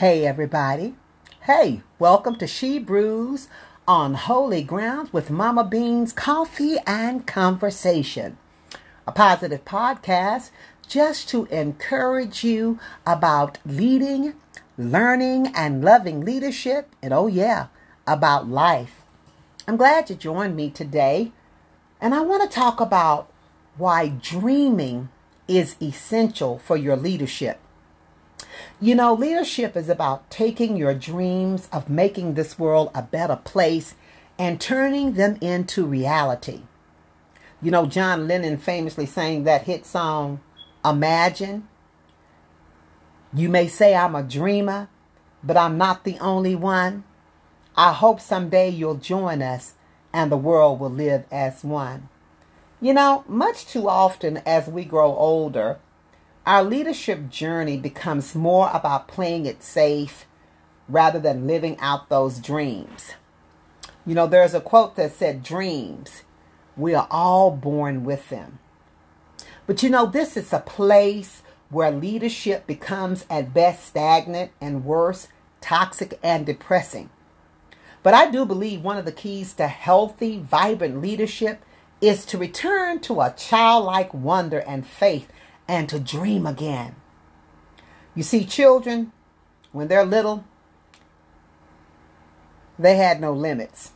Hey, everybody. Hey, welcome to She Brews on Holy Grounds with Mama Beans Coffee and Conversation, a positive podcast just to encourage you about leading, learning, and loving leadership, and oh, yeah, about life. I'm glad you joined me today, and I want to talk about why dreaming is essential for your leadership. You know, leadership is about taking your dreams of making this world a better place and turning them into reality. You know, John Lennon famously sang that hit song, Imagine. You may say I'm a dreamer, but I'm not the only one. I hope someday you'll join us and the world will live as one. You know, much too often as we grow older, our leadership journey becomes more about playing it safe rather than living out those dreams. You know, there's a quote that said, Dreams, we are all born with them. But you know, this is a place where leadership becomes at best stagnant and worse, toxic and depressing. But I do believe one of the keys to healthy, vibrant leadership is to return to a childlike wonder and faith and to dream again. You see, children, when they're little, they had no limits.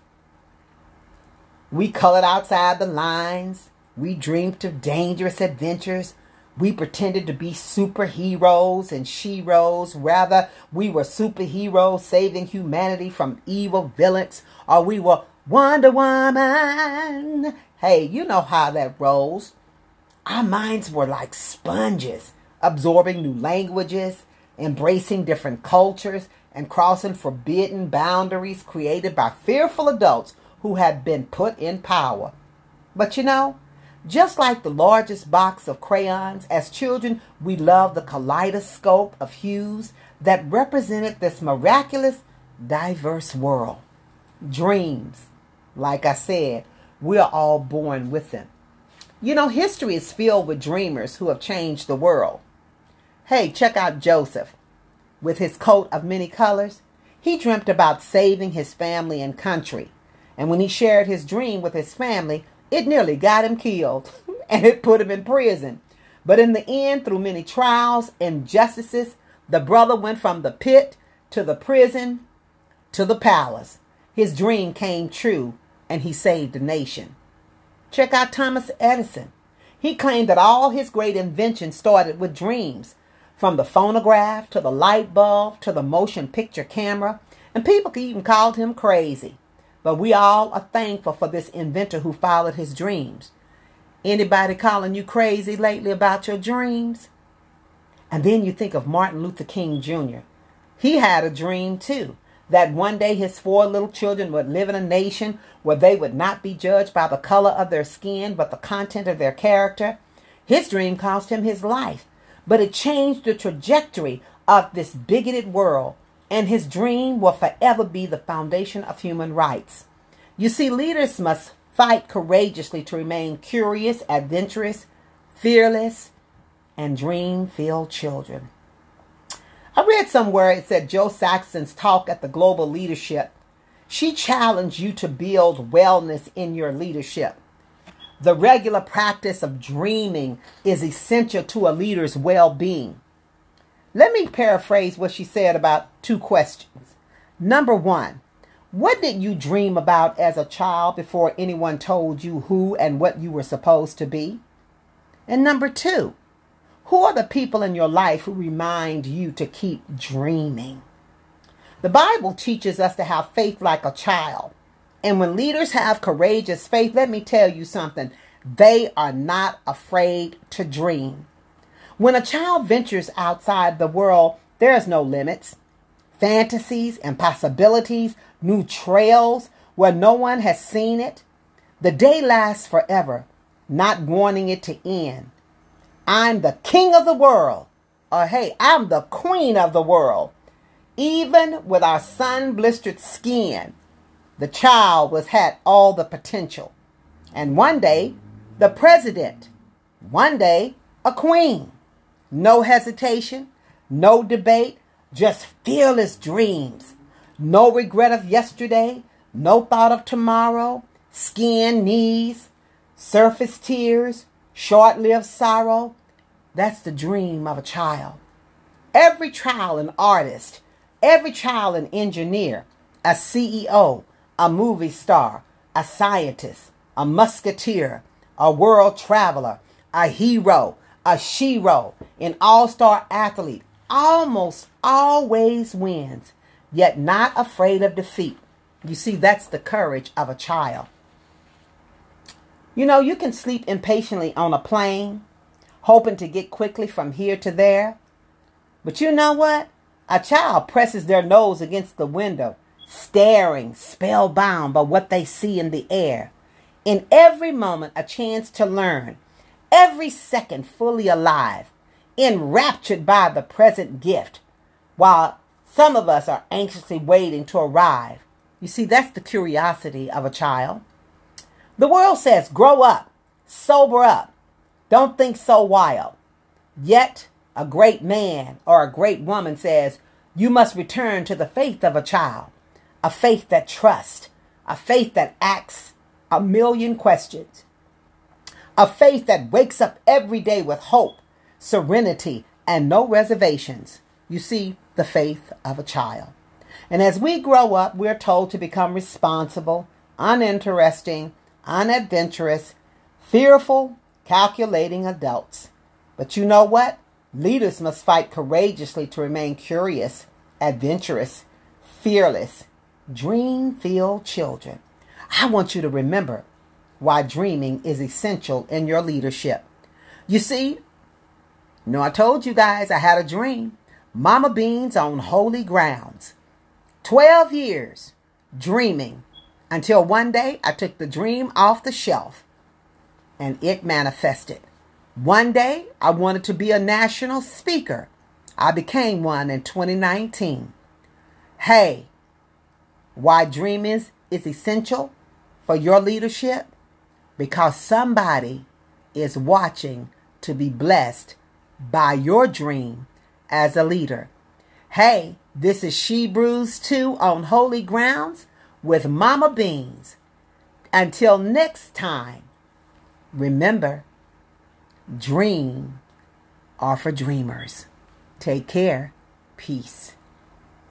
We colored outside the lines. We dreamed of dangerous adventures. We pretended to be superheroes and sheroes. Rather, we were superheroes saving humanity from evil villains, or we were Wonder Woman. Hey, you know how that rolls. Our minds were like sponges, absorbing new languages, embracing different cultures, and crossing forbidden boundaries created by fearful adults who had been put in power. But you know, just like the largest box of crayons, as children, we loved the kaleidoscope of hues that represented this miraculous, diverse world. Dreams, like I said, we are all born with them. You know, history is filled with dreamers who have changed the world. Hey, check out Joseph. With his coat of many colors, he dreamt about saving his family and country. And when he shared his dream with his family, it nearly got him killed and it put him in prison. But in the end, through many trials and justices, the brother went from the pit to the prison to the palace. His dream came true and he saved the nation. Check out Thomas Edison. He claimed that all his great inventions started with dreams, from the phonograph to the light bulb to the motion picture camera, and people even called him crazy. But we all are thankful for this inventor who followed his dreams. Anybody calling you crazy lately about your dreams? And then you think of Martin Luther King Jr. He had a dream too that one day his four little children would live in a nation where they would not be judged by the color of their skin, but the content of their character. His dream cost him his life, but it changed the trajectory of this bigoted world, and his dream will forever be the foundation of human rights. You see, leaders must fight courageously to remain curious, adventurous, fearless, and dream filled children. Read somewhere it said Jo Saxton's talk at the Global Leadership. She challenged you to build wellness in your leadership. The regular practice of dreaming is essential to a leader's well being. Let me paraphrase what she said about two questions. Number one, what did you dream about as a child before anyone told you who and what you were supposed to be? And number two, who are the people in your life who remind you to keep dreaming? The Bible teaches us to have faith like a child. And when leaders have courageous faith, let me tell you something, they are not afraid to dream. When a child ventures outside the world, there's no limits. Fantasies and possibilities, new trails where no one has seen it. The day lasts forever, not wanting it to end. I'm the king of the world. Or hey, I'm the queen of the world. Even with our sun blistered skin, the child was had all the potential. And one day, the president. One day, a queen. No hesitation, no debate, just fearless dreams. No regret of yesterday, no thought of tomorrow, skin, knees, surface tears, short lived sorrow. That's the dream of a child. Every child an artist, every child an engineer, a CEO, a movie star, a scientist, a musketeer, a world traveler, a hero, a shero, an all star athlete, almost always wins, yet not afraid of defeat. You see, that's the courage of a child. You know, you can sleep impatiently on a plane, hoping to get quickly from here to there. But you know what? A child presses their nose against the window, staring, spellbound by what they see in the air. In every moment, a chance to learn. Every second, fully alive, enraptured by the present gift, while some of us are anxiously waiting to arrive. You see, that's the curiosity of a child. The world says, grow up, sober up, don't think so wild. Yet, a great man or a great woman says, you must return to the faith of a child, a faith that trusts, a faith that asks a million questions, a faith that wakes up every day with hope, serenity, and no reservations. You see, the faith of a child. And as we grow up, we're told to become responsible, uninteresting, unadventurous, fearful, calculating adults. But you know what? Leaders must fight courageously to remain curious, adventurous, fearless, dream filled children. I want you to remember why dreaming is essential in your leadership. You see, you know, I told you guys I had a dream. Mama Beans on holy grounds. 12 years dreaming until one day I took the dream off the shelf and it manifested. One day, I wanted to be a national speaker. I became one in 2019. Hey, why dreaming is, is essential for your leadership? Because somebody is watching to be blessed by your dream as a leader. Hey, this is She Brews 2 on Holy Grounds with Mama Beans. Until next time, remember Dream are for dreamers. Take care. Peace.